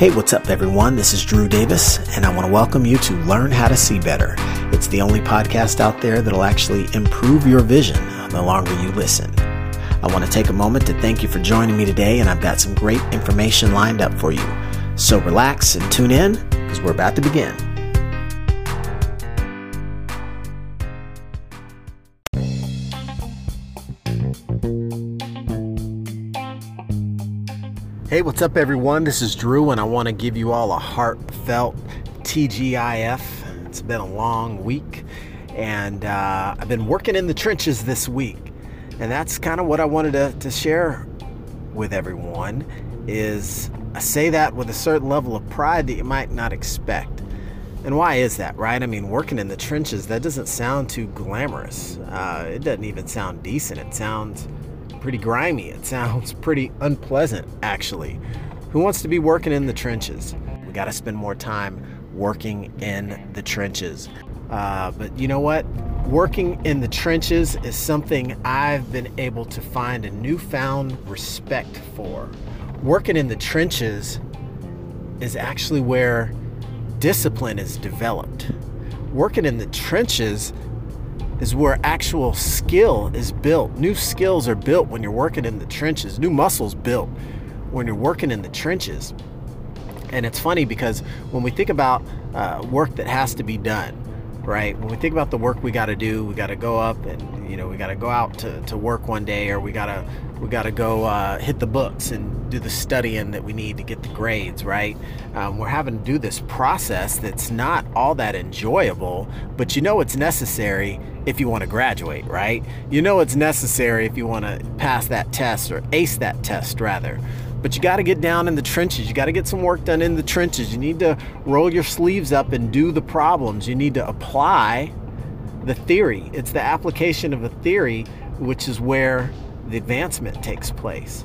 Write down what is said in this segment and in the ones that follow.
Hey, what's up, everyone? This is Drew Davis, and I want to welcome you to Learn How to See Better. It's the only podcast out there that'll actually improve your vision the longer you listen. I want to take a moment to thank you for joining me today, and I've got some great information lined up for you. So relax and tune in because we're about to begin. Hey, what's up, everyone? This is Drew, and I want to give you all a heartfelt TGIF. It's been a long week, and uh, I've been working in the trenches this week, and that's kind of what I wanted to, to share with everyone. Is I say that with a certain level of pride that you might not expect. And why is that, right? I mean, working in the trenches, that doesn't sound too glamorous. Uh, it doesn't even sound decent. It sounds pretty grimy. It sounds pretty unpleasant, actually. Who wants to be working in the trenches? We got to spend more time working in the trenches. Uh, but you know what? Working in the trenches is something I've been able to find a newfound respect for. Working in the trenches is actually where discipline is developed. Working in the trenches is where actual skill is built. New skills are built when you're working in the trenches, new muscles built when you're working in the trenches. And it's funny because when we think about uh, work that has to be done, right? When we think about the work we got to do, we got to go up and you know we got to go out to, to work one day, or we gotta we gotta go uh, hit the books and do the studying that we need to get the grades, right? Um, we're having to do this process that's not all that enjoyable, but you know it's necessary if you want to graduate, right? You know it's necessary if you want to pass that test or ace that test, rather. But you got to get down in the trenches. You got to get some work done in the trenches. You need to roll your sleeves up and do the problems. You need to apply the theory. It's the application of a theory, which is where the advancement takes place.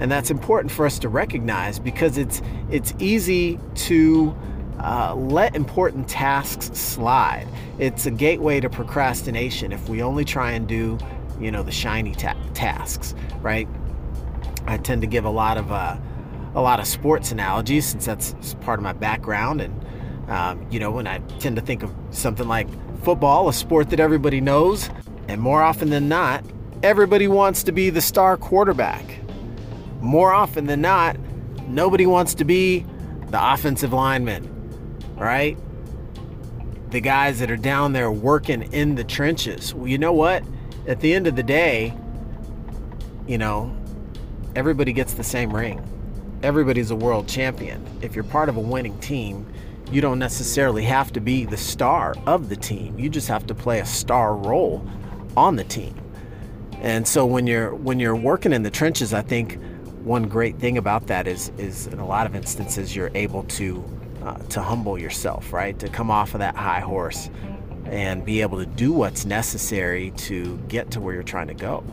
And that's important for us to recognize because it's it's easy to uh, let important tasks slide. It's a gateway to procrastination if we only try and do, you know, the shiny ta- tasks, right? I tend to give a lot of uh, a lot of sports analogies since that's part of my background, and um, you know, when I tend to think of something like football, a sport that everybody knows, and more often than not, everybody wants to be the star quarterback. More often than not, nobody wants to be the offensive lineman, right? The guys that are down there working in the trenches. Well, you know what? At the end of the day, you know, everybody gets the same ring. Everybody's a world champion. If you're part of a winning team, you don't necessarily have to be the star of the team. You just have to play a star role on the team. And so when you're when you're working in the trenches, I think one great thing about that is is in a lot of instances you're able to uh, to humble yourself, right? To come off of that high horse and be able to do what's necessary to get to where you're trying to go.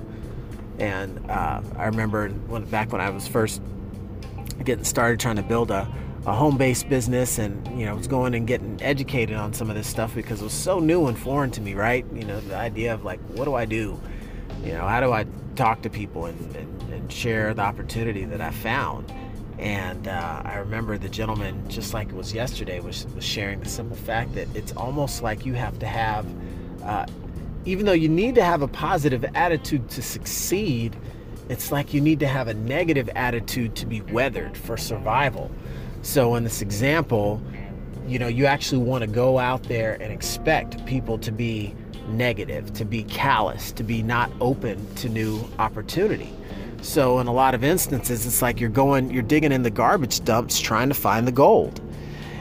And uh, I remember when, back when I was first getting started trying to build a, a home-based business and you know was going and getting educated on some of this stuff because it was so new and foreign to me right? You know the idea of like what do i do? You know how do i talk to people and, and, and share the opportunity that i found? And uh, i remember the gentleman just like it was yesterday was, was sharing the simple fact that it's almost like you have to have uh, even though you need to have a positive attitude to succeed it's like you need to have a negative attitude to be weathered for survival so in this example you know you actually want to go out there and expect people to be negative, to be callous, to be not open to new opportunity. So in a lot of instances, it's like you're going, you're digging in the garbage dumps trying to find the gold.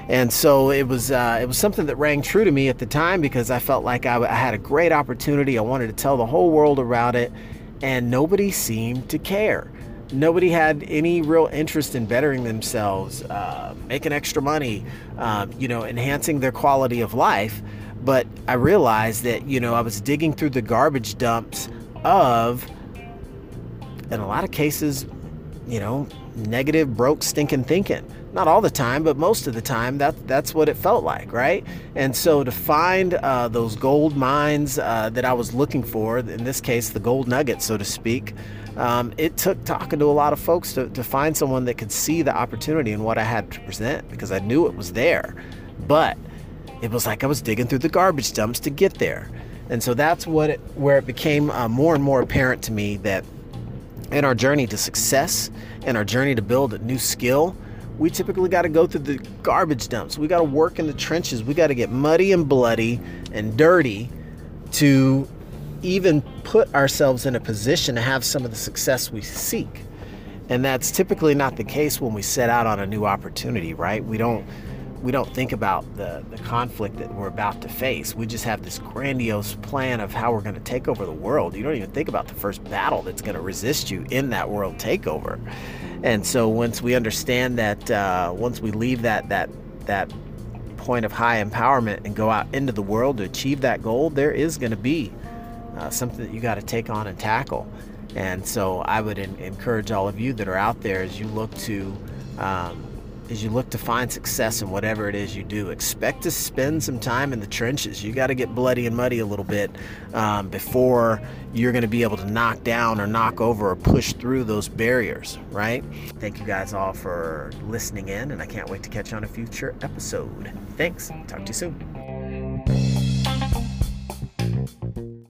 And so it was, uh, it was something that rang true to me at the time because I felt like I, I had a great opportunity. I wanted to tell the whole world about it, and nobody seemed to care. Nobody had any real interest in bettering themselves, uh, making extra money, uh, you know, enhancing their quality of life. But I realized that, you know, I was digging through the garbage dumps of, in a lot of cases, you know, negative, broke, stinking thinking. Not all the time, but most of the time, that that's what it felt like, right? And so to find uh, those gold mines uh, that I was looking for, in this case, the gold nugget, so to speak, um, it took talking to a lot of folks to, to find someone that could see the opportunity in what I had to present because I knew it was there. But it was like I was digging through the garbage dumps to get there. And so that's what it, where it became uh, more and more apparent to me that in our journey to success, in our journey to build a new skill, we typically got to go through the garbage dumps. We got to work in the trenches. We got to get muddy and bloody and dirty to even put ourselves in a position to have some of the success we seek. And that's typically not the case when we set out on a new opportunity, right? We don't we don't think about the, the conflict that we're about to face. We just have this grandiose plan of how we're going to take over the world. You don't even think about the first battle that's going to resist you in that world takeover. And so once we understand that, uh, once we leave that that that point of high empowerment and go out into the world to achieve that goal, there is going to be uh, something that you got to take on and tackle. And so I would in- encourage all of you that are out there as you look to um, as you look to find success in whatever it is you do, expect to spend some time in the trenches. You got to get bloody and muddy a little bit um, before you're going to be able to knock down or knock over or push through those barriers, right? Thank you guys all for listening in, and I can't wait to catch you on a future episode. Thanks. Talk to you soon.